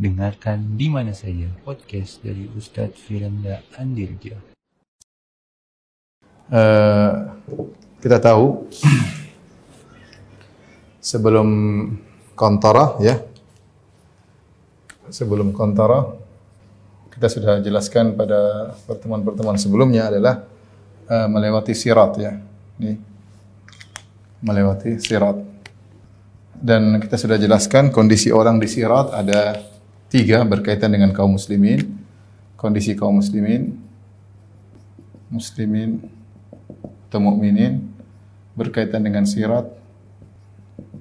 Dengarkan di mana saja podcast dari Ustadz Firanda Andirja. Eh, kita tahu sebelum kontara ya sebelum kontara kita sudah jelaskan pada pertemuan-pertemuan sebelumnya adalah eh, melewati sirat ya ini melewati sirat dan kita sudah jelaskan kondisi orang di sirat ada tiga berkaitan dengan kaum muslimin kondisi kaum muslimin muslimin atau mukminin berkaitan dengan sirat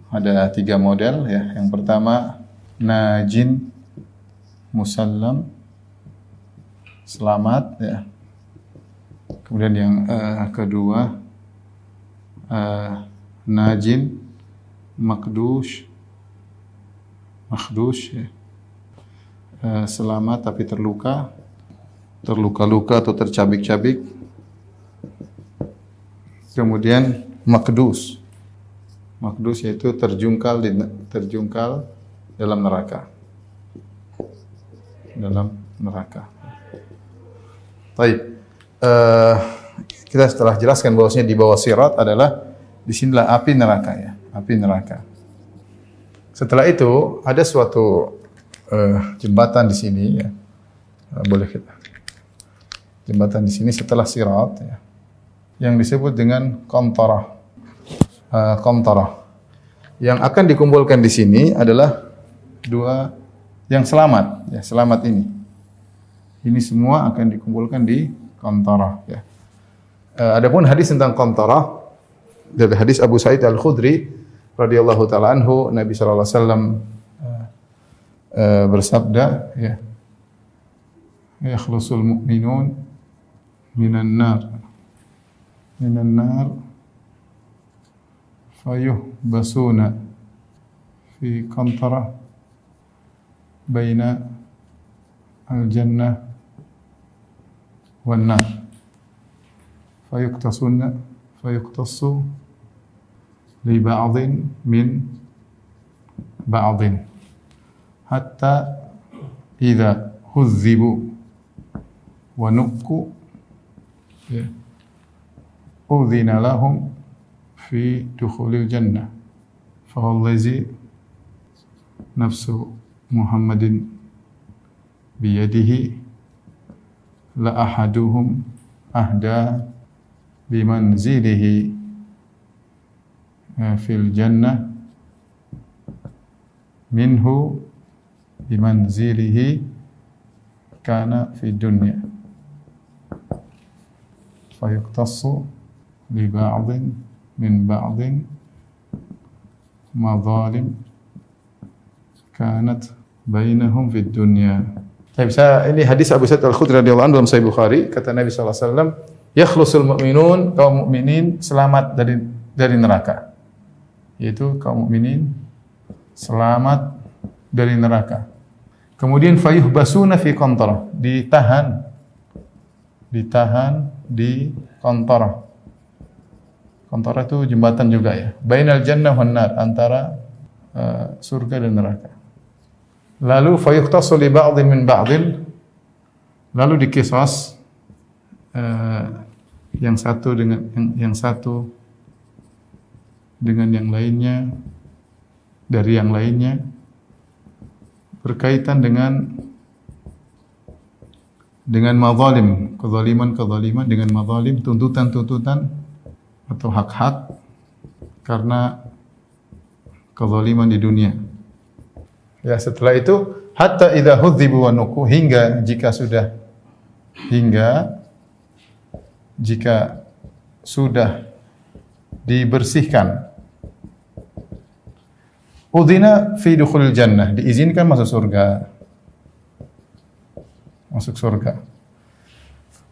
ada tiga model ya. Yang pertama najin musallam selamat ya. Kemudian yang uh, kedua uh, najin makdush makdush ya. Uh, selamat tapi terluka. Terluka-luka atau tercabik-cabik. Kemudian makdus. Makdus yaitu terjungkal di terjungkal dalam neraka. Dalam neraka. Baik. Uh, kita setelah jelaskan bahwasanya di bawah sirat adalah di sinilah api neraka ya, api neraka. Setelah itu ada suatu uh, jembatan di sini ya. Uh, boleh kita. Jembatan di sini setelah sirat ya. Yang disebut dengan qantara. Uh, qantara. Yang akan dikumpulkan di sini adalah dua yang selamat ya, selamat ini. Ini semua akan dikumpulkan di Qantara ya. Uh, adapun hadis tentang Qantara dari hadis Abu Sa'id Al-Khudri radhiyallahu taala anhu Nabi sallallahu alaihi wasallam bersabda ya yakhlusul mu'minun minan nar minan nar fayuhbasuna fi qantara baina al-jannah والنار فيقتصن فيقتص لبعض من بعض ba'dhin حتى إذا هذبوا ونقوا أذن لهم في دخول الجنة. فهو الذي نفس محمد بيده ahaduhum ahda bimanzilihi fil jannah minhu bimanzilihi kana fi dunya fayuqtassu li ba'dhin min ba'dhin madhalim kanat bainahum fid dunya Saya bisa ini hadis Abu Sa'id Al-Khudri radhiyallahu anhu dalam Sahih Bukhari kata Nabi sallallahu alaihi wasallam yakhlusul mu'minun kaum mukminin selamat dari dari neraka. Yaitu kaum mukminin selamat dari neraka. Kemudian fayuh basuna fi qantara, ditahan ditahan di qantara. Qantara itu jembatan juga ya. Bainal jannah wan antara uh, surga dan neraka. Lalu fayuqtasu li ba'dhin min ba'dhin lalu dikisas uh, yang satu dengan yang, yang satu dengan yang lainnya dari yang lainnya berkaitan dengan dengan mazalim, kezaliman-kezaliman dengan mazalim, tuntutan-tuntutan atau hak-hak. Karena kezaliman di dunia. Ya, setelah itu hatta idza hudzibu wa nuku hingga jika sudah hingga jika sudah dibersihkan udhina fi dukhulil jannah. Diizinkan masuk surga. Masuk surga.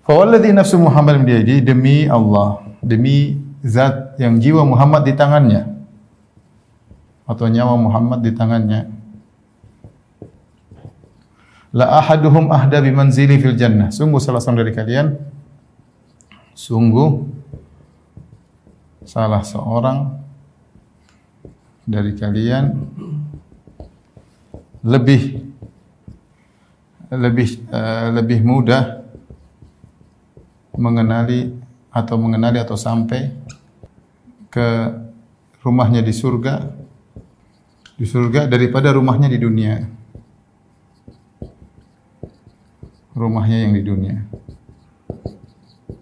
Fawalladhi nafsu Muhammad biyadi demi Allah. Demi zat yang jiwa Muhammad di tangannya. Atau nyawa Muhammad di tangannya. La ahaduhum ahda bimanzili fil jannah. Sungguh salah seorang dari kalian. Sungguh salah seorang dari kalian lebih lebih uh, lebih mudah mengenali atau mengenali atau sampai ke rumahnya di surga di surga daripada rumahnya di dunia. Rumahnya yang di dunia.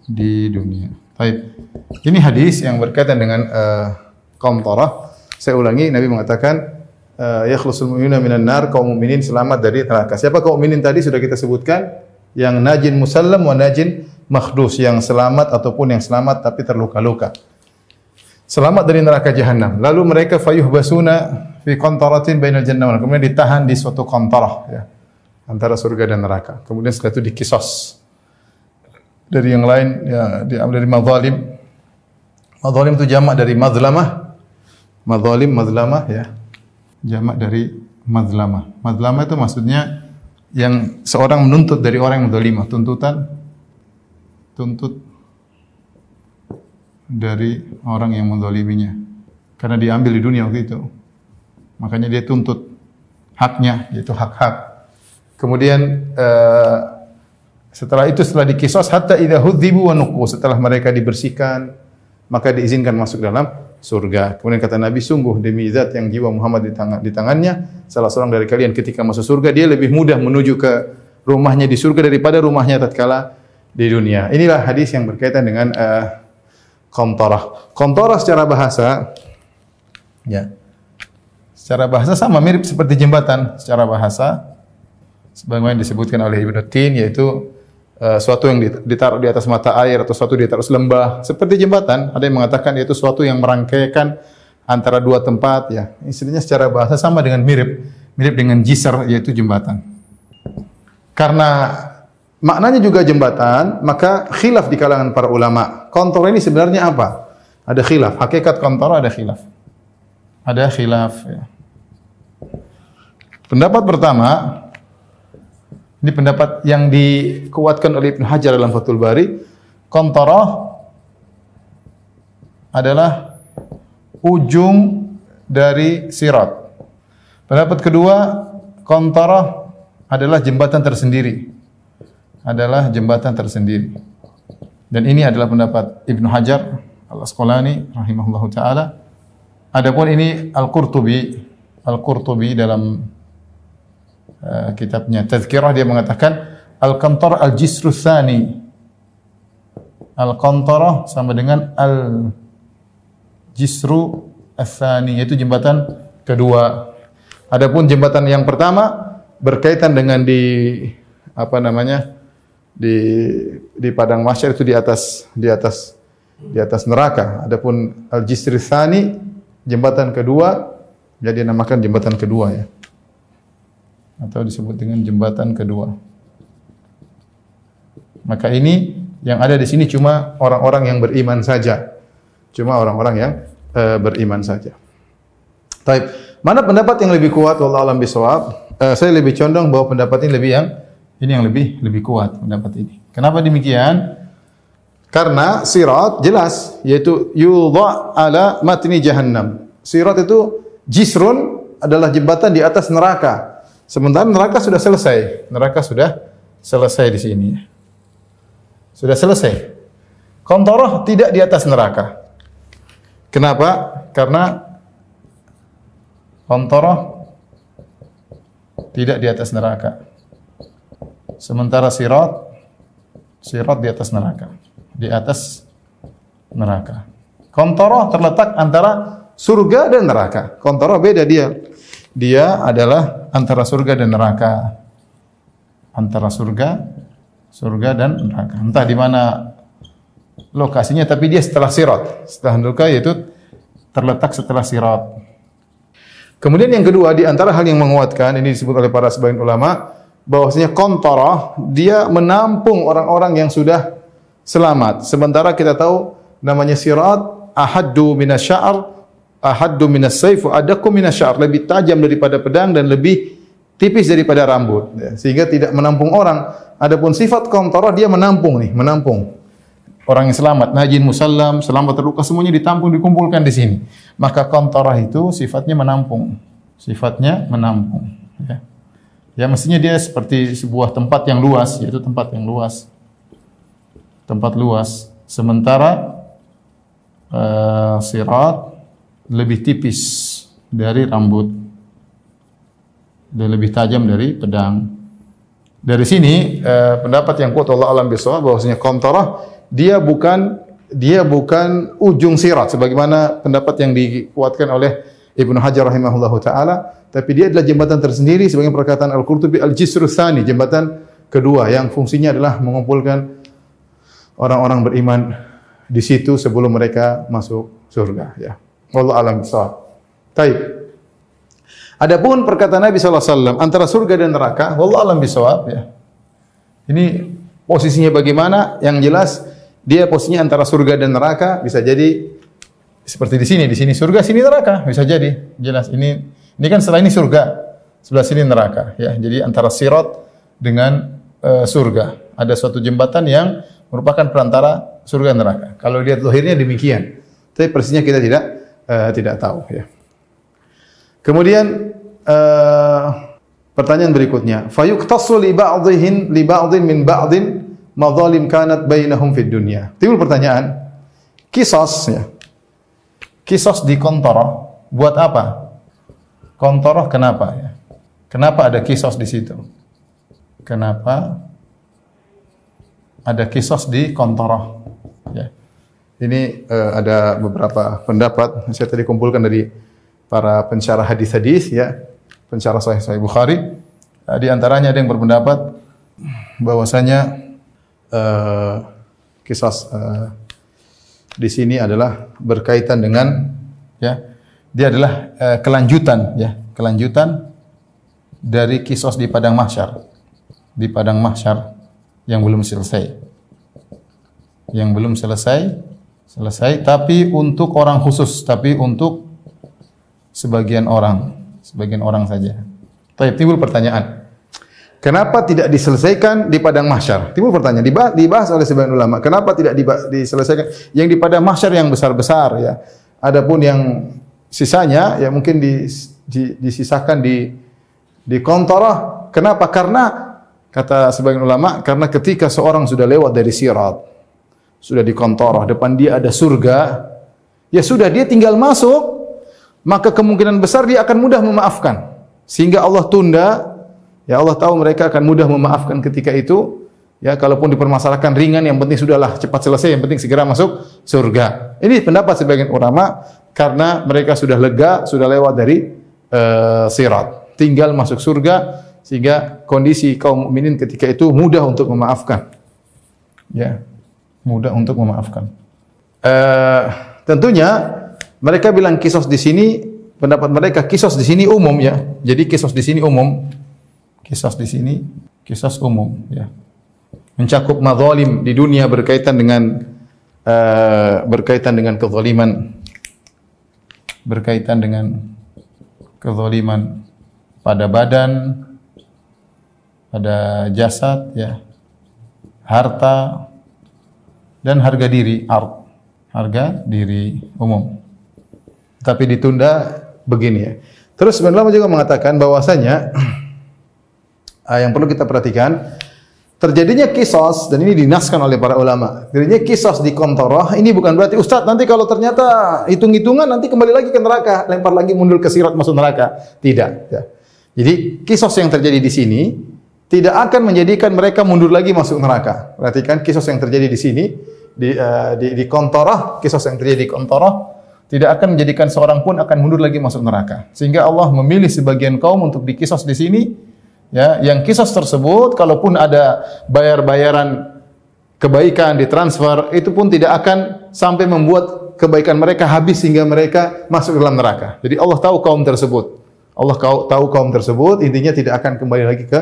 Di dunia. Baik. Ini hadis yang berkaitan dengan uh, Torah. Saya ulangi, Nabi mengatakan, uh, yakhlusul mu'minuna minan nar, kaum mukminin selamat dari neraka. Siapa kaum mukminin tadi sudah kita sebutkan? Yang najin musallam wa najin makhdus, yang selamat ataupun yang selamat tapi terluka-luka. Selamat dari neraka jahanam. Lalu mereka fayuh basuna fi qantaratin bainal jannah kemudian ditahan di suatu kontarah ya antara surga dan neraka. Kemudian setelah itu dikisos dari yang lain ya dari madzalim. Madzalim itu jamak dari mazlamah. Madzalim mazlamah ya. Jamak dari mazlamah. Mazlamah itu maksudnya yang seorang menuntut dari orang yang menzalimah, tuntutan tuntut dari orang yang menzaliminya. Karena diambil di dunia waktu itu. Makanya dia tuntut haknya, yaitu hak-hak. Kemudian uh, setelah itu setelah dikisos hatta idza hudzibu wa nuqu setelah mereka dibersihkan maka diizinkan masuk dalam surga. Kemudian kata Nabi sungguh demi zat yang jiwa Muhammad di, tangan, di tangannya salah seorang dari kalian ketika masuk surga dia lebih mudah menuju ke rumahnya di surga daripada rumahnya tatkala di dunia. Inilah hadis yang berkaitan dengan uh, kontorah. Kontorah secara bahasa ya Secara bahasa sama mirip seperti jembatan secara bahasa sebagaimana disebutkan oleh Ibnu Tin yaitu uh, suatu yang ditaruh di atas mata air atau suatu di atas lembah seperti jembatan. Ada yang mengatakan yaitu suatu yang merangkaikan antara dua tempat ya. Istilahnya secara bahasa sama dengan mirip mirip dengan jisr yaitu jembatan. Karena maknanya juga jembatan, maka khilaf di kalangan para ulama. Kontor ini sebenarnya apa? Ada khilaf. Hakikat kontor ada khilaf. Ada khilaf ya. Pendapat pertama, ini pendapat yang dikuatkan oleh Ibn Hajar dalam Fathul Bari, kontorah adalah ujung dari sirat. Pendapat kedua, kontorah adalah jembatan tersendiri. Adalah jembatan tersendiri. Dan ini adalah pendapat Ibn Hajar al-Asqalani rahimahullahu taala. Adapun ini Al-Qurtubi, Al-Qurtubi dalam uh, kitabnya Tazkirah dia mengatakan al-qantar al-jisru tsani. Al-qantarah sama dengan al-jisru tsani yaitu jembatan kedua. Adapun jembatan yang pertama berkaitan dengan di apa namanya? di di padang mahsyar itu di atas di atas di atas neraka. Adapun al-jisru tsani jembatan kedua jadi namakan jembatan kedua ya atau disebut dengan jembatan kedua. Maka ini yang ada di sini cuma orang-orang yang beriman saja. Cuma orang-orang yang e, beriman saja. Taib. Mana pendapat yang lebih kuat wallahu alam bisawab? E, saya lebih condong bahwa pendapat ini lebih yang ini yang lebih lebih kuat pendapat ini. Kenapa demikian? Karena sirat jelas yaitu yudha ala matni jahannam. Sirat itu jisrun adalah jembatan di atas neraka. Sementara neraka sudah selesai. Neraka sudah selesai di sini. Sudah selesai. Kontoroh tidak di atas neraka. Kenapa? Karena kontoroh tidak di atas neraka. Sementara sirat, sirat di atas neraka. Di atas neraka. Kontoroh terletak antara surga dan neraka. Kontoroh beda dia. Dia adalah antara surga dan neraka. Antara surga, surga dan neraka. Entah di mana lokasinya, tapi dia setelah sirat. Setelah neraka yaitu terletak setelah sirat. Kemudian yang kedua di antara hal yang menguatkan ini disebut oleh para sebagian ulama bahwasanya kontorah dia menampung orang-orang yang sudah selamat. Sementara kita tahu namanya sirat ahaddu minasya'ar ahaddu minas saif wa adakum minasyar lebih tajam daripada pedang dan lebih tipis daripada rambut ya, sehingga tidak menampung orang adapun sifat kaum dia menampung nih menampung orang yang selamat najin musallam selamat terluka semuanya ditampung dikumpulkan di sini maka kaum Torah itu sifatnya menampung sifatnya menampung ya. Ya mestinya dia seperti sebuah tempat yang luas, yaitu tempat yang luas. Tempat luas. Sementara uh, sirat lebih tipis dari rambut dan lebih tajam dari pedang. Dari sini uh, pendapat yang kuat Allah alam bisawab bahwasanya kontorah dia bukan dia bukan ujung sirat sebagaimana pendapat yang dikuatkan oleh Ibnu Hajar rahimahullahu taala, tapi dia adalah jembatan tersendiri sebagai perkataan Al-Qurtubi Al-Jisru Tsani, jembatan kedua yang fungsinya adalah mengumpulkan orang-orang beriman di situ sebelum mereka masuk surga ya. Wallahu alam bisawab. Baik. Adapun perkataan Nabi wasallam antara surga dan neraka, wallahu alam bisawab ya. Ini posisinya bagaimana? Yang jelas dia posisinya antara surga dan neraka bisa jadi seperti di sini, di sini surga, sini neraka, bisa jadi. Jelas ini ini kan setelah ini surga, sebelah sini neraka, ya. Jadi antara sirat dengan uh, surga ada suatu jembatan yang merupakan perantara surga dan neraka. Kalau lihat lahirnya demikian. Tapi persisnya kita tidak uh, tidak tahu, ya. Kemudian uh, pertanyaan berikutnya, fayuqtasu li ba'dhin li ba'dhin min ba'dhin madzalim kanat bainahum fid dunya. Timbul pertanyaan, kisos ya Kisos di kontoroh buat apa? Kontoroh kenapa ya? Kenapa ada kisos di situ? Kenapa ada kisos di kontoroh? Ini uh, ada beberapa pendapat saya tadi kumpulkan dari para pensyarah hadis-hadis ya, pensyarah Sahih Sahih Bukhari. Uh, di antaranya ada yang berpendapat bahwasanya uh, kisos uh, di sini adalah berkaitan dengan ya dia adalah uh, kelanjutan ya kelanjutan dari kisos di padang mahsyar di padang mahsyar yang belum selesai yang belum selesai selesai tapi untuk orang khusus tapi untuk sebagian orang sebagian orang saja. Tapi timbul pertanyaan Kenapa tidak diselesaikan di padang mahsyar? Timbul pertanyaan, dibahas oleh sebagian ulama. Kenapa tidak diselesaikan yang di padang mahsyar yang besar-besar ya. Adapun yang sisanya ya mungkin di, di, disisakan di di kontorah. Kenapa? Karena kata sebagian ulama, karena ketika seorang sudah lewat dari sirat, sudah di kontorah, depan dia ada surga, ya sudah dia tinggal masuk, maka kemungkinan besar dia akan mudah memaafkan. Sehingga Allah tunda Ya Allah tahu mereka akan mudah memaafkan ketika itu. Ya, kalaupun dipermasalahkan ringan, yang penting sudahlah cepat selesai, yang penting segera masuk surga. Ini pendapat sebagian ulama karena mereka sudah lega, sudah lewat dari uh, sirat, tinggal masuk surga sehingga kondisi kaum mukminin ketika itu mudah untuk memaafkan. Ya, mudah untuk memaafkan. Uh, tentunya mereka bilang kisos di sini pendapat mereka kisos di sini umum ya. Jadi kisos di sini umum Kisah di sini kisah umum ya. Mencakup madzalim di dunia berkaitan dengan uh, berkaitan dengan kezaliman berkaitan dengan kezaliman pada badan, pada jasad ya, harta dan harga diri art, harga diri umum. Tapi ditunda begini ya. Terus sebenarnya juga mengatakan bahwasanya uh, yang perlu kita perhatikan terjadinya kisos dan ini dinaskan oleh para ulama. Terjadinya kisos di kontoroh ini bukan berarti Ustaz nanti kalau ternyata hitung-hitungan nanti kembali lagi ke neraka, lempar lagi mundur ke sirat masuk neraka. Tidak. Ya. Jadi kisos yang terjadi di sini tidak akan menjadikan mereka mundur lagi masuk neraka. Perhatikan kisos yang terjadi di sini di uh, di, di kontoroh, kisos yang terjadi di kontoroh tidak akan menjadikan seorang pun akan mundur lagi masuk neraka. Sehingga Allah memilih sebagian kaum untuk dikisos di sini ya yang kisah tersebut kalaupun ada bayar-bayaran kebaikan ditransfer itu pun tidak akan sampai membuat kebaikan mereka habis sehingga mereka masuk dalam neraka. Jadi Allah tahu kaum tersebut. Allah tahu kaum tersebut intinya tidak akan kembali lagi ke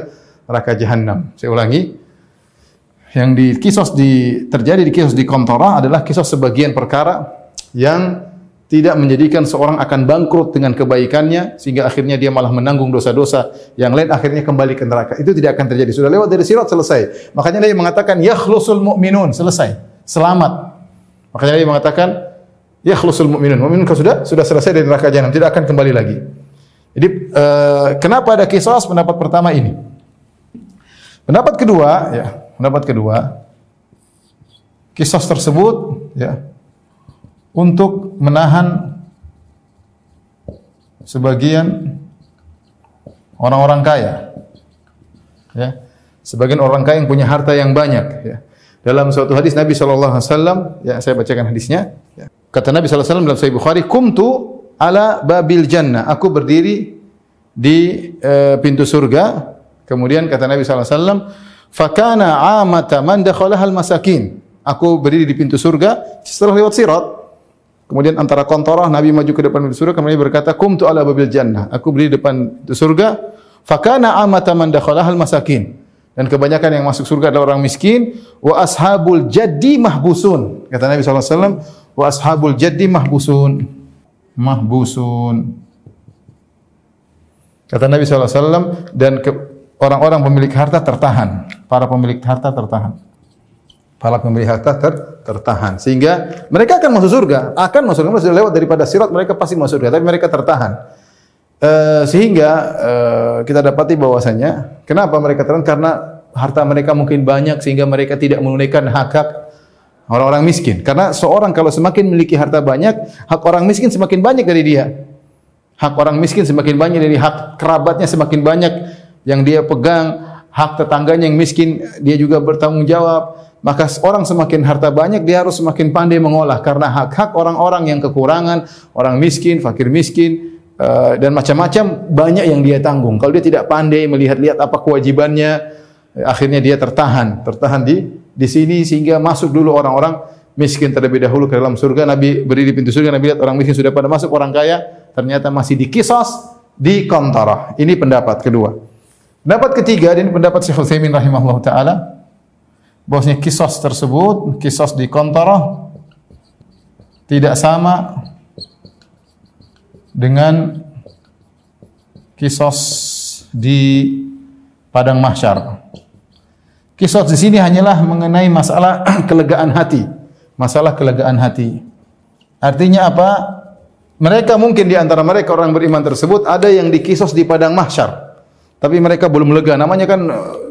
neraka jahanam. Saya ulangi. Yang di kisos di terjadi di kisos di kontora adalah kisos sebagian perkara yang tidak menjadikan seorang akan bangkrut dengan kebaikannya sehingga akhirnya dia malah menanggung dosa-dosa yang lain akhirnya kembali ke neraka. Itu tidak akan terjadi. Sudah lewat dari sirat selesai. Makanya dia mengatakan yakhlusul mu'minun, selesai. Selamat. Makanya dia mengatakan yakhlusul mu'minun. Mu'minun sudah sudah selesai dari neraka jahanam, tidak akan kembali lagi. Jadi uh, kenapa ada kisah pendapat pertama ini? Pendapat kedua, ya, pendapat kedua, kisos tersebut, ya, untuk menahan sebagian orang-orang kaya, ya, sebagian orang kaya yang punya harta yang banyak, ya. Dalam suatu hadis Nabi Wasallam, ya saya bacakan hadisnya. Ya. Kata Nabi Shallallahu Alaihi dalam Sahih Bukhari, "Kumtu ala babil jannah." Aku berdiri di e, pintu surga. Kemudian kata Nabi Shallallahu Alaihi "Fakana amata man dakhalahal masakin." Aku berdiri di pintu surga setelah lewat sirat. Kemudian antara kontorah Nabi maju ke depan pintu surga kemudian berkata, "Kumtu ala babil jannah." Aku berdiri di depan pintu surga. Fakana amata man dakhalahal masakin. Dan kebanyakan yang masuk surga adalah orang miskin. Wa ashabul jaddi mahbusun. Kata Nabi SAW, wa ashabul jaddi mahbusun. Mahbusun. Kata Nabi SAW, dan orang-orang pemilik harta tertahan. Para pemilik harta tertahan. Para pemilik harta ter, tertahan. Sehingga mereka akan masuk surga. Akan masuk surga. Sudah lewat daripada sirat, mereka pasti masuk surga. Tapi mereka tertahan. Uh, sehingga uh, kita dapati bahwasanya kenapa mereka terang karena harta mereka mungkin banyak sehingga mereka tidak menunaikan hak-hak orang-orang miskin. Karena seorang kalau semakin memiliki harta banyak, hak orang miskin semakin banyak dari dia. Hak orang miskin semakin banyak dari hak kerabatnya semakin banyak yang dia pegang, hak tetangganya yang miskin dia juga bertanggung jawab. Maka orang semakin harta banyak dia harus semakin pandai mengolah karena hak-hak orang-orang yang kekurangan, orang miskin, fakir miskin, Uh, dan macam-macam banyak yang dia tanggung. Kalau dia tidak pandai melihat-lihat apa kewajibannya, akhirnya dia tertahan, tertahan di di sini sehingga masuk dulu orang-orang miskin terlebih dahulu ke dalam surga. Nabi berdiri di pintu surga, Nabi lihat orang miskin sudah pada masuk, orang kaya ternyata masih di kisos di kontarah. Ini pendapat kedua. Pendapat ketiga, ini pendapat Syekh Utsaimin rahimahullah taala bahwasanya kisos tersebut, kisos di kontarah tidak sama dengan kisos di padang mahsyar. Kisos di sini hanyalah mengenai masalah kelegaan hati, masalah kelegaan hati. Artinya apa? Mereka mungkin di antara mereka orang beriman tersebut ada yang dikisos di padang mahsyar. Tapi mereka belum lega. Namanya kan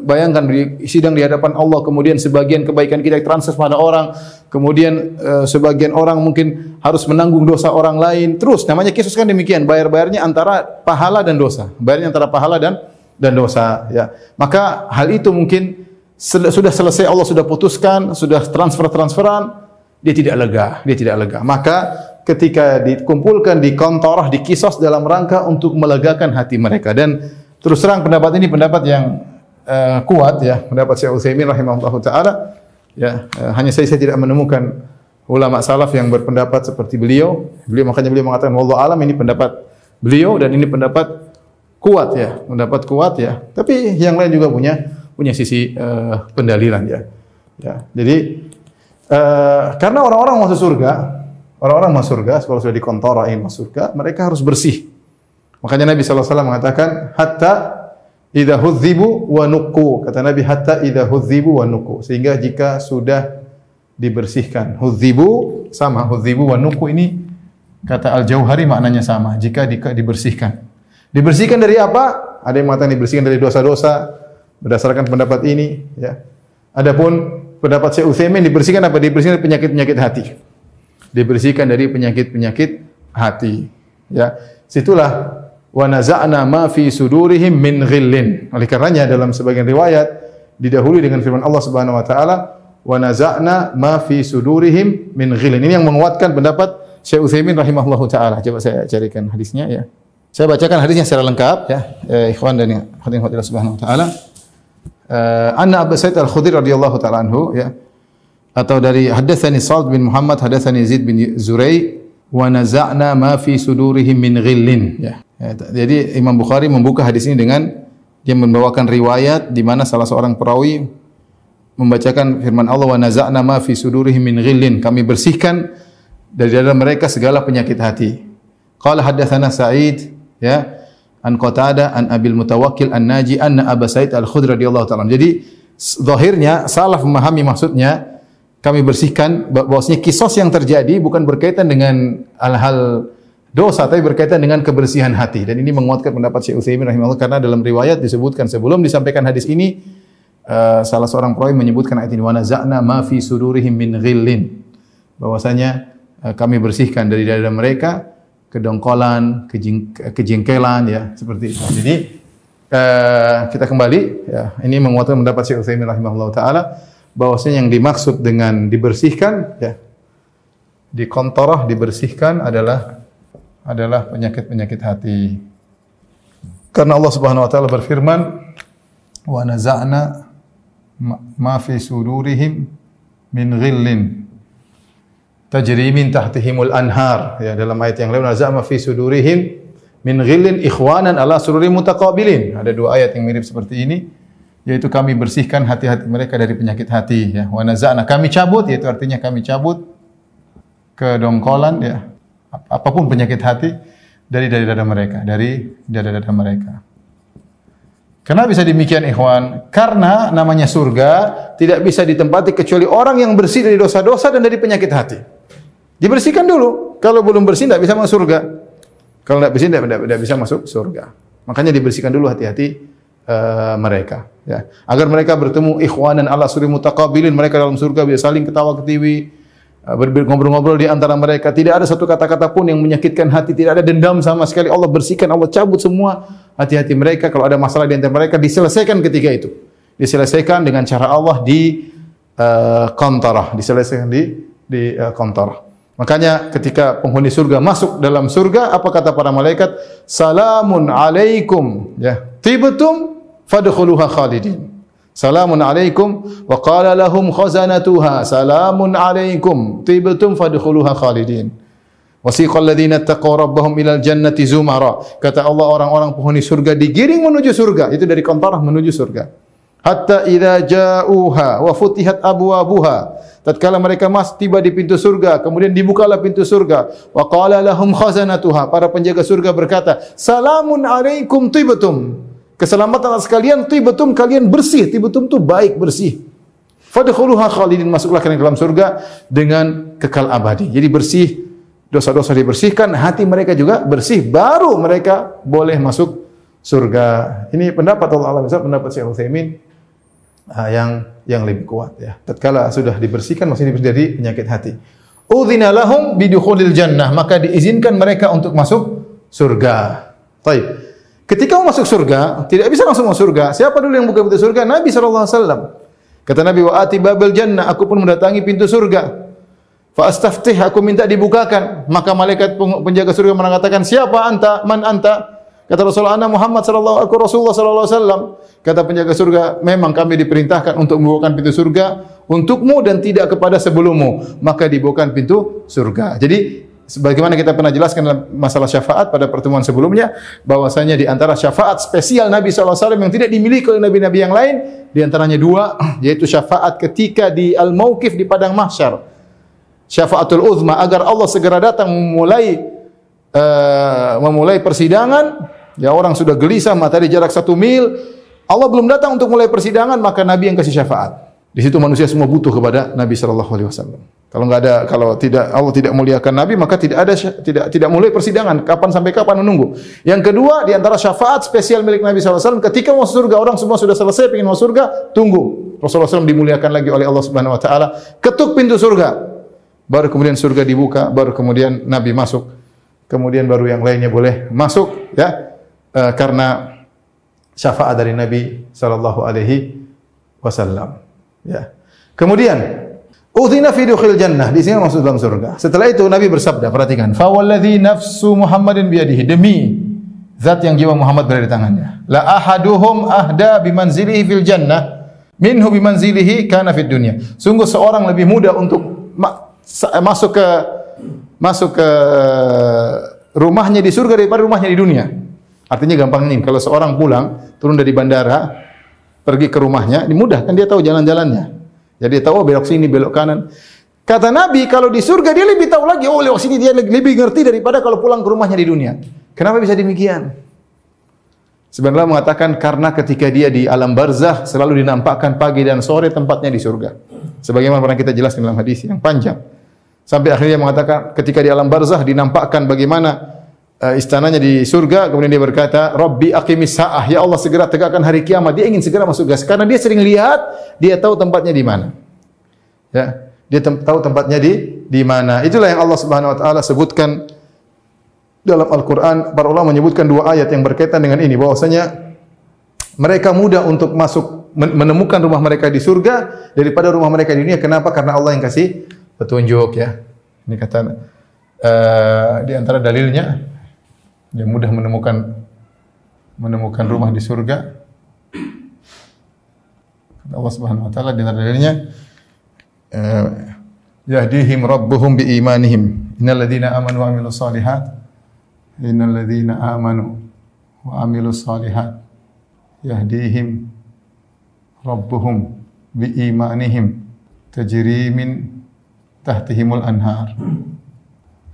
bayangkan di sidang di hadapan Allah kemudian sebagian kebaikan kita transfer pada orang, kemudian uh, sebagian orang mungkin harus menanggung dosa orang lain. Terus namanya kisos kan demikian, bayar-bayarnya antara pahala dan dosa. Bayarnya antara pahala dan dan dosa ya. Maka hal itu mungkin sudah selesai Allah sudah putuskan, sudah transfer-transferan, dia tidak lega, dia tidak lega. Maka ketika dikumpulkan di kontorah, di kisos dalam rangka untuk melegakan hati mereka dan Terus terang pendapat ini pendapat yang uh, kuat ya, pendapat Syekh Utsaimin rahimahullahu taala. Ya, uh, hanya saya, saya tidak menemukan ulama salaf yang berpendapat seperti beliau. Beliau makanya beliau mengatakan wallahu alam ini pendapat beliau dan ini pendapat kuat ya, pendapat kuat ya. Tapi yang lain juga punya punya sisi uh, pendalilan ya. Ya. Jadi uh, karena orang-orang masuk surga, orang-orang masuk surga kalau sudah dikontorain masuk surga, mereka harus bersih. Makanya Nabi SAW mengatakan, hatta idha hudzibu wa nuku. Kata Nabi, hatta idha hudzibu wa nuku. Sehingga jika sudah dibersihkan. Hudzibu sama, hudzibu wa nuku ini kata Al-Jauhari maknanya sama. Jika di, dibersihkan. Dibersihkan dari apa? Ada yang mengatakan dibersihkan dari dosa-dosa berdasarkan pendapat ini. Ya. Adapun pendapat Syekh Utsaimin dibersihkan apa? Dibersihkan dari penyakit-penyakit hati. Dibersihkan dari penyakit-penyakit hati. Ya, situlah wa naza'na ma fi sudurihim min ghillin. Oleh karenanya dalam sebagian riwayat didahului dengan firman Allah Subhanahu wa taala wa naza'na ma fi sudurihim min ghillin. Ini yang menguatkan pendapat Syekh Utsaimin rahimahullahu taala. Coba saya carikan hadisnya ya. Saya bacakan hadisnya secara lengkap ya, eh, ikhwan dan hadirin hadirat subhanahu wa taala. Uh, Anna Abu Sa'id Al-Khudri radhiyallahu taala anhu ya atau dari hadatsani Sa'd bin Muhammad hadatsani Zaid bin Zurai wa naza'na ma fi sudurihim min ghillin ya Ya, jadi Imam Bukhari membuka hadis ini dengan dia membawakan riwayat di mana salah seorang perawi membacakan firman Allah wa naza'na ma fi sudurihim min ghillin. Kami bersihkan dari dalam mereka segala penyakit hati. Qala hadatsana Sa'id ya an Qatada an Abil Mutawakkil an Naji anna Abu Sa'id Al-Khudri radhiyallahu taala. Jadi zahirnya salaf memahami maksudnya kami bersihkan bahwasanya kisos yang terjadi bukan berkaitan dengan hal-hal dosa tapi berkaitan dengan kebersihan hati dan ini menguatkan pendapat Syekh Utsaimin rahimahullah karena dalam riwayat disebutkan sebelum disampaikan hadis ini uh, salah seorang perawi menyebutkan ayat ini wa naza'na ma fi sudurihim min ghillin. Bahwasanya uh, kami bersihkan dari dada mereka kedongkolan, kejeng, kejengkelan ya, seperti itu. Jadi uh, kita kembali ya, ini menguatkan pendapat Syekh Utsaimin rahimahullah taala bahwasanya yang dimaksud dengan dibersihkan ya di kontorah dibersihkan adalah adalah penyakit-penyakit hati. Karena Allah Subhanahu wa taala berfirman, "Wa naza'na ma fi sudurihim min ghillin tajri min tahtihimul anhar." Ya, dalam ayat yang lain, "Naza'na fi sudurihim min ghillin ikhwanan ala sururi mutaqabilin." Ada dua ayat yang mirip seperti ini, yaitu kami bersihkan hati-hati mereka dari penyakit hati ya. Wa naza'na kami cabut yaitu artinya kami cabut kedongkolan ya apa pun penyakit hati dari dari dada mereka, dari dada-dada mereka. Kenapa bisa demikian ikhwan? Karena namanya surga tidak bisa ditempati kecuali orang yang bersih dari dosa-dosa dan dari penyakit hati. Dibersihkan dulu. Kalau belum bersih tidak bisa masuk surga. Kalau tidak bersih tidak, tidak bisa masuk surga. Makanya dibersihkan dulu hati-hati uh, mereka. Ya. Agar mereka bertemu ikhwan dan Allah suri mutaqabilin. Mereka dalam surga bisa saling ketawa ketiwi ngobrol-ngobrol di antara mereka. Tidak ada satu kata-kata pun yang menyakitkan hati. Tidak ada dendam sama sekali. Allah bersihkan, Allah cabut semua hati-hati mereka. Kalau ada masalah di antara mereka, diselesaikan ketika itu. Diselesaikan dengan cara Allah di uh, kontorah. Diselesaikan di di uh, kontorah. Makanya ketika penghuni surga masuk dalam surga, apa kata para malaikat? Salamun alaikum. Ya. Tibetum fadkhuluha khalidin. Salamun alaikum wa qala lahum khazanatuha salamun alaikum tibtum fadkhuluha khalidin. Wasiqal ladzina taqaw rabbahum ilal jannati zumara. Kata Allah orang-orang penghuni surga digiring menuju surga. Itu dari kontorah menuju surga. Hatta idza ja'uha wa futihat abwabuha. Tatkala mereka mas tiba di pintu surga, kemudian dibukalah pintu surga. Wa qala lahum khazanatuha. Para penjaga surga berkata, "Salamun alaikum tibtum." Keselamatan atas kalian tibetum kalian bersih, tibetum itu baik bersih. Fadkhuluha khalidin masuklah kalian dalam surga dengan kekal abadi. Jadi bersih, dosa-dosa dibersihkan, hati mereka juga bersih, baru mereka boleh masuk surga. Ini pendapat Allah Alam pendapat Syekh Utsaimin uh, yang yang lebih kuat ya. Tatkala sudah dibersihkan masih dibersih dari penyakit hati. Udzina lahum bidukhulil jannah, maka diizinkan mereka untuk masuk surga. Baik. Ketika mau masuk surga, tidak bisa langsung masuk surga. Siapa dulu yang buka pintu surga? Nabi wasallam. Kata Nabi wa ati babal jannah, aku pun mendatangi pintu surga. Fa astaftih, aku minta dibukakan. Maka malaikat penjaga surga mengatakan, "Siapa anta? Man anta?" Kata Rasulullah, "Ana Muhammad sallallahu alaihi Rasulullah wasallam." Kata penjaga surga, "Memang kami diperintahkan untuk membukakan pintu surga untukmu dan tidak kepada sebelummu." Maka dibukakan pintu surga. Jadi sebagaimana kita pernah jelaskan dalam masalah syafaat pada pertemuan sebelumnya bahwasanya di antara syafaat spesial Nabi SAW yang tidak dimiliki oleh nabi-nabi yang lain di antaranya dua yaitu syafaat ketika di al-mauqif di padang mahsyar. Syafaatul uzma agar Allah segera datang memulai uh, memulai persidangan. Ya orang sudah gelisah matahari jarak satu mil. Allah belum datang untuk mulai persidangan maka Nabi yang kasih syafaat di situ manusia semua butuh kepada Nabi Shallallahu Alaihi Wasallam. Kalau nggak ada, kalau tidak Allah tidak muliakan Nabi, maka tidak ada tidak tidak mulai persidangan. Kapan sampai kapan menunggu. Yang kedua, di antara syafaat spesial milik Nabi SAW, ketika mau surga orang semua sudah selesai ingin mau surga, tunggu. Rasulullah SAW dimuliakan lagi oleh Allah Subhanahu Wa Taala. Ketuk pintu surga, baru kemudian surga dibuka, baru kemudian Nabi masuk, kemudian baru yang lainnya boleh masuk, ya, e, karena syafaat dari Nabi Shallallahu Alaihi Wasallam. Ya. Kemudian Udzina fi dukhil jannah, di sini masuk dalam surga. Setelah itu Nabi bersabda, perhatikan, fa walladzi nafsu Muhammadin biyadihi, demi zat yang jiwa Muhammad berada di tangannya. La ahaduhum ahda bimanzilihi fil jannah minhu bimanzilihi kana fid dunya. Sungguh seorang lebih mudah untuk ma masuk ke masuk ke rumahnya di surga daripada rumahnya di dunia. Artinya gampang nih, kalau seorang pulang turun dari bandara pergi ke rumahnya, ini mudah kan dia tahu jalan-jalannya. Jadi dia tahu oh, belok sini, belok kanan. Kata Nabi, kalau di surga dia lebih tahu lagi, oh lewat sini dia lebih ngerti daripada kalau pulang ke rumahnya di dunia. Kenapa bisa demikian? Sebenarnya mengatakan karena ketika dia di alam barzah selalu dinampakkan pagi dan sore tempatnya di surga. Sebagaimana pernah kita jelaskan dalam hadis yang panjang. Sampai akhirnya mengatakan ketika di alam barzah dinampakkan bagaimana istananya di surga, kemudian dia berkata, "Rabbi aqimis sa'ah." Ya Allah, segera tegakkan hari kiamat. Dia ingin segera masuk surga karena dia sering lihat, dia tahu tempatnya di mana. Ya, dia tem tahu tempatnya di di mana. Itulah yang Allah Subhanahu wa taala sebutkan dalam Al-Qur'an. Para ulama menyebutkan dua ayat yang berkaitan dengan ini bahwasanya mereka mudah untuk masuk menemukan rumah mereka di surga daripada rumah mereka di dunia. Kenapa? Karena Allah yang kasih petunjuk ya. Ini kata uh, di antara dalilnya dia mudah menemukan menemukan rumah di surga. Allah Subhanahu wa taala di antara dalilnya uh, yahdihim rabbuhum bi imanihim. Innal ladzina amanu wa amilus solihat innal ladzina amanu wa amilus solihat yahdihim rabbuhum bi imanihim tajri min tahtihimul anhar.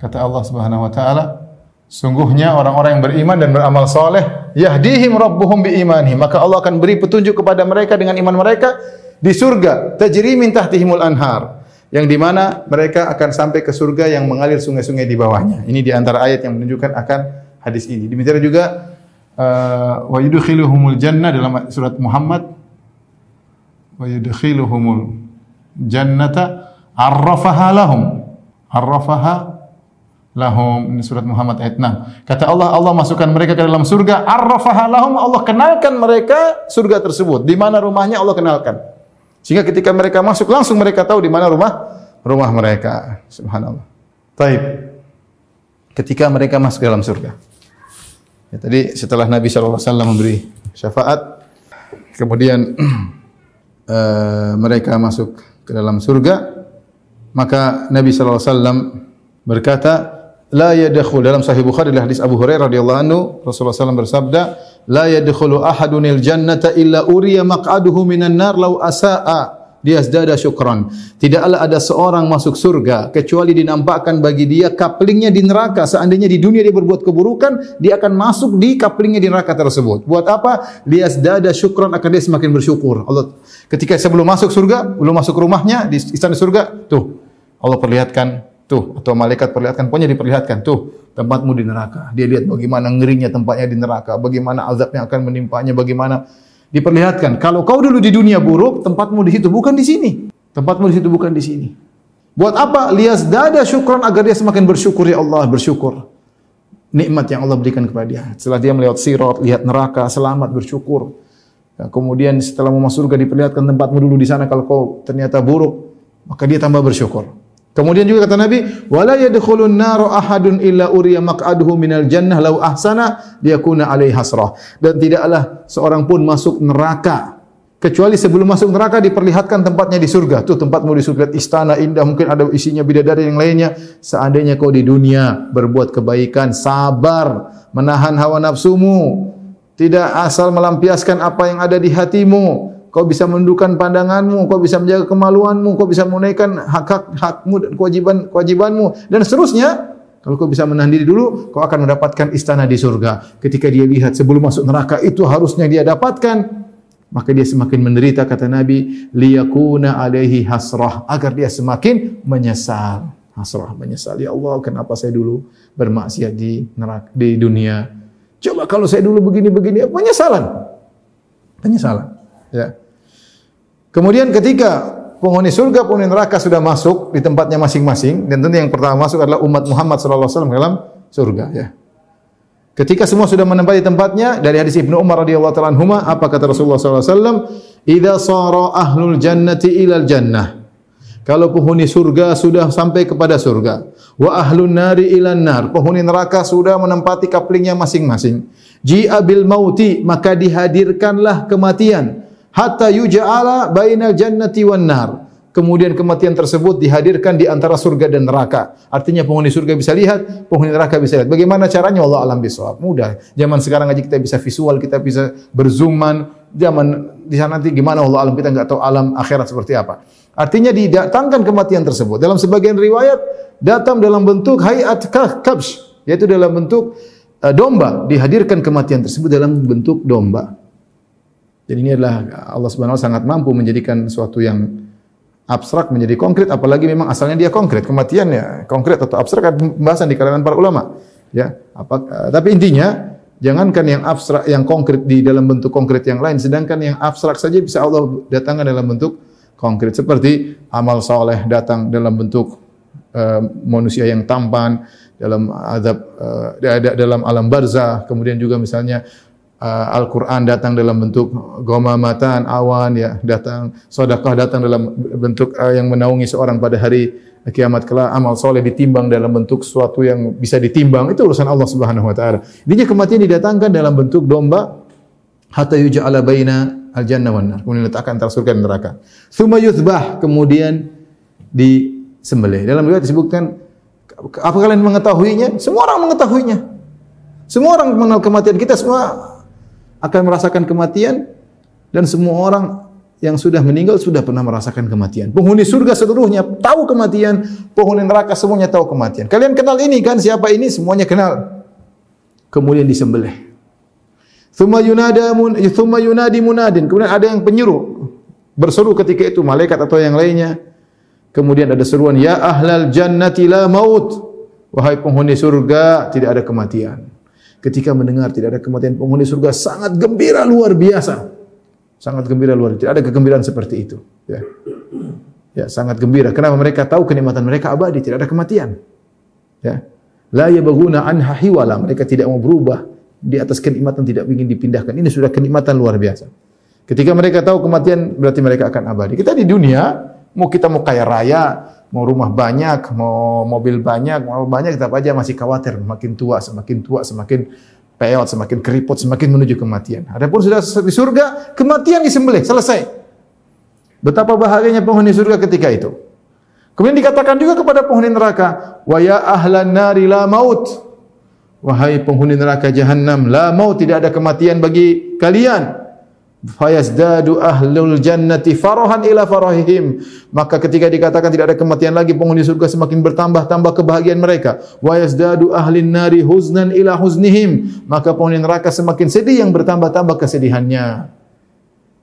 Kata Allah Subhanahu wa taala, sungguhnya orang-orang yang beriman dan beramal soleh, yahdihim rabbuhum bi imanihim, maka Allah akan beri petunjuk kepada mereka dengan iman mereka di surga, tajri min tahtihimul anhar. Yang di mana mereka akan sampai ke surga yang mengalir sungai-sungai di bawahnya. Ini di antara ayat yang menunjukkan akan hadis ini. Demikian juga uh, wa yudkhiluhumul jannah dalam surat Muhammad wa yudkhiluhumul jannata arrafaha lahum arrafaha lahum ini surat Muhammad ayat 6 kata Allah Allah masukkan mereka ke dalam surga. Arrafaha lahum Allah kenalkan mereka surga tersebut. Di mana rumahnya Allah kenalkan. Sehingga ketika mereka masuk langsung mereka tahu di mana rumah rumah mereka. Subhanallah. Taib. Ketika mereka masuk ke dalam surga. Ya, tadi setelah Nabi SAW memberi syafaat kemudian uh, mereka masuk ke dalam surga maka Nabi SAW berkata la yadkhul dalam sahih Bukhari hadis Abu Hurairah radhiyallahu anhu Rasulullah SAW bersabda la yadkhulu ahadunil jannata illa uriya maq'aduhu minan nar law asaa dia zdada syukran. Tidaklah ada seorang masuk surga kecuali dinampakkan bagi dia kaplingnya di neraka. Seandainya di dunia dia berbuat keburukan, dia akan masuk di kaplingnya di neraka tersebut. Buat apa? Dia zdada syukran akan dia semakin bersyukur. Allah ketika sebelum masuk surga, belum masuk rumahnya di istana surga, tuh Allah perlihatkan Tuh, atau malaikat perlihatkan, pokoknya diperlihatkan. Tuh, tempatmu di neraka. Dia lihat bagaimana ngerinya tempatnya di neraka, bagaimana azab yang akan menimpanya, bagaimana diperlihatkan. Kalau kau dulu di dunia buruk, tempatmu di situ, bukan di sini. Tempatmu di situ, bukan di sini. Buat apa? Lias dada syukran agar dia semakin bersyukur ya Allah, bersyukur. Nikmat yang Allah berikan kepada dia. Setelah dia melihat sirat, lihat neraka, selamat, bersyukur. Ya, kemudian setelah mau masuk surga diperlihatkan tempatmu dulu di sana kalau kau ternyata buruk, maka dia tambah bersyukur. Kemudian juga kata Nabi, "Wala yadkhulun ahadun illa uriya maq'aduhu minal jannah law ahsana liyakuna alaihi hasrah." Dan tidaklah seorang pun masuk neraka kecuali sebelum masuk neraka diperlihatkan tempatnya di surga. Tuh tempatmu di surga, istana indah, mungkin ada isinya bidadari yang lainnya. Seandainya kau di dunia berbuat kebaikan, sabar, menahan hawa nafsumu, tidak asal melampiaskan apa yang ada di hatimu, kau bisa menundukkan pandanganmu, kau bisa menjaga kemaluanmu, kau bisa menunaikan hak-hak hakmu dan kewajiban kewajibanmu dan seterusnya. Kalau kau bisa menahan diri dulu, kau akan mendapatkan istana di surga. Ketika dia lihat sebelum masuk neraka itu harusnya dia dapatkan, maka dia semakin menderita kata Nabi, liyakuna alaihi hasrah agar dia semakin menyesal. Hasrah menyesal. Ya Allah, kenapa saya dulu bermaksiat di neraka di dunia? Coba kalau saya dulu begini-begini, penyesalan. Penyesalan. Ya. Kemudian ketika penghuni surga, penghuni neraka sudah masuk di tempatnya masing-masing dan tentu yang pertama masuk adalah umat Muhammad sallallahu alaihi wasallam dalam surga ya. Ketika semua sudah menempati tempatnya dari hadis Ibnu Umar radhiyallahu taala anhuma apa kata Rasulullah sallallahu alaihi wasallam sara ahlul jannati ilal jannah kalau penghuni surga sudah sampai kepada surga, wa ahlun nari ilan nar, penghuni neraka sudah menempati kaplingnya masing-masing. Ji'a bil mauti, maka dihadirkanlah kematian hatta yuj'ala bainal jannati wan nar. Kemudian kematian tersebut dihadirkan di antara surga dan neraka. Artinya penghuni surga bisa lihat, penghuni neraka bisa lihat. Bagaimana caranya? Allah alam bisawab. Mudah. Zaman sekarang aja kita bisa visual, kita bisa berzooman. Zaman di sana nanti gimana Allah alam kita nggak tahu alam akhirat seperti apa. Artinya didatangkan kematian tersebut. Dalam sebagian riwayat datang dalam bentuk hayat kabsh, yaitu dalam bentuk uh, domba. Dihadirkan kematian tersebut dalam bentuk domba. Jadi ini adalah Allah Subhanahu wa sangat mampu menjadikan sesuatu yang abstrak menjadi konkret apalagi memang asalnya dia konkret. Kematian ya konkret atau abstrak ada pembahasan di kalangan para ulama. Ya, apa uh, tapi intinya jangankan yang abstrak yang konkret di dalam bentuk konkret yang lain sedangkan yang abstrak saja bisa Allah datangkan dalam bentuk konkret seperti amal soleh datang dalam bentuk uh, manusia yang tampan dalam azab uh, dalam alam barzah kemudian juga misalnya uh, Al-Quran datang dalam bentuk gomamatan, awan, ya datang, sedekah datang dalam bentuk uh, yang menaungi seorang pada hari kiamat kelak, amal soleh ditimbang dalam bentuk sesuatu yang bisa ditimbang, itu urusan Allah Subhanahu Wa Taala. Intinya kematian didatangkan dalam bentuk domba, hatta yuja'ala baina al-jannah wan nar. Kemudian letakkan antara surga dan neraka. Yuthbah, kemudian disembelih. Dalam riwayat disebutkan apa kalian mengetahuinya? Semua orang mengetahuinya. Semua orang mengenal kematian kita semua akan merasakan kematian dan semua orang yang sudah meninggal sudah pernah merasakan kematian. Penghuni surga seluruhnya tahu kematian, penghuni neraka semuanya tahu kematian. Kalian kenal ini kan siapa ini? Semuanya kenal. Kemudian disembelih. Thumma thumma yunadi munadin. Kemudian ada yang penyuruh berseru ketika itu malaikat atau yang lainnya. Kemudian ada seruan ya ahlal jannati la maut. Wahai penghuni surga tidak ada kematian ketika mendengar tidak ada kematian penghuni surga sangat gembira luar biasa. Sangat gembira luar biasa. Tidak ada kegembiraan seperti itu. Ya. ya, sangat gembira. Kenapa mereka tahu kenikmatan mereka abadi, tidak ada kematian. Ya. La yabghuna anha hiwala. Mereka tidak mau berubah di atas kenikmatan tidak ingin dipindahkan. Ini sudah kenikmatan luar biasa. Ketika mereka tahu kematian berarti mereka akan abadi. Kita di dunia mau kita mau kaya raya, mau rumah banyak, mau mobil banyak, mau banyak tetap aja masih khawatir makin tua, semakin tua, semakin peot, semakin keriput, semakin menuju kematian. Adapun sudah di surga, kematian disembelih, selesai. Betapa bahagianya penghuni surga ketika itu. Kemudian dikatakan juga kepada penghuni neraka, "Wa ya ahlan nari la maut." Wahai penghuni neraka jahanam, la maut tidak ada kematian bagi kalian fayazdadu ahlul jannati farahan ila farahihim. Maka ketika dikatakan tidak ada kematian lagi penghuni surga semakin bertambah-tambah kebahagiaan mereka. Wa ahlin nari huznan ila huznihim. Maka penghuni neraka semakin sedih yang bertambah-tambah kesedihannya.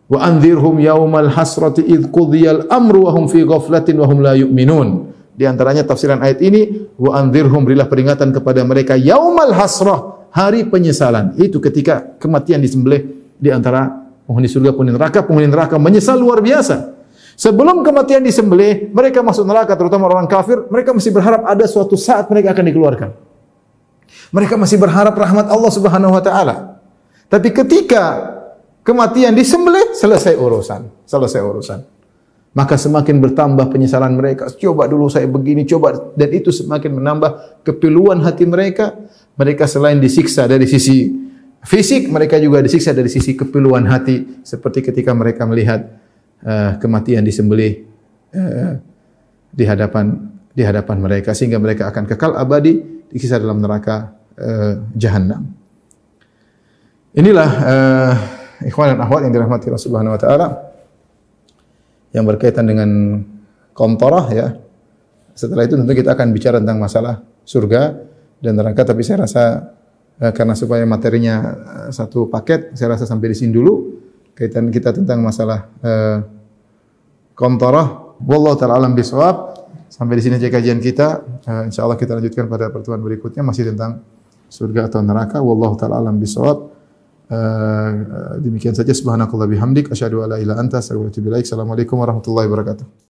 Wa anzirhum yaumal hasrati id qudiyal amru wa hum fi ghaflatin wa hum la yu'minun. Di antaranya tafsiran ayat ini wa anzirhum berilah peringatan kepada mereka yaumal hasrah hari penyesalan. Itu ketika kematian disembelih di antara penghuni surga, penghuni neraka, penghuni neraka menyesal luar biasa. Sebelum kematian disembelih, mereka masuk neraka, terutama orang kafir, mereka masih berharap ada suatu saat mereka akan dikeluarkan. Mereka masih berharap rahmat Allah Subhanahu wa taala. Tapi ketika kematian disembelih, selesai urusan, selesai urusan. Maka semakin bertambah penyesalan mereka. Coba dulu saya begini, coba dan itu semakin menambah kepiluan hati mereka. Mereka selain disiksa dari sisi fisik, mereka juga disiksa dari sisi kepiluan hati seperti ketika mereka melihat uh, kematian disembelih uh, di hadapan di hadapan mereka sehingga mereka akan kekal abadi disiksa dalam neraka uh, jahanam. Inilah uh, ikhwan dan akhwat yang dirahmati Allah Subhanahu wa taala yang berkaitan dengan kontorah ya. Setelah itu tentu kita akan bicara tentang masalah surga dan neraka tapi saya rasa Eh, karena supaya materinya eh, satu paket, saya rasa sampai di sini dulu kaitan kita tentang masalah uh, kontorah. Wallahu taala alam. Sampai di sini aja kajian kita. Uh, insyaallah kita lanjutkan pada pertemuan berikutnya masih tentang surga atau neraka. Wallahu taala alam bisawab. Uh, demikian saja subhanakallah bihamdik asyhadu alla ilaha anta. Assalamualaikum warahmatullahi wabarakatuh.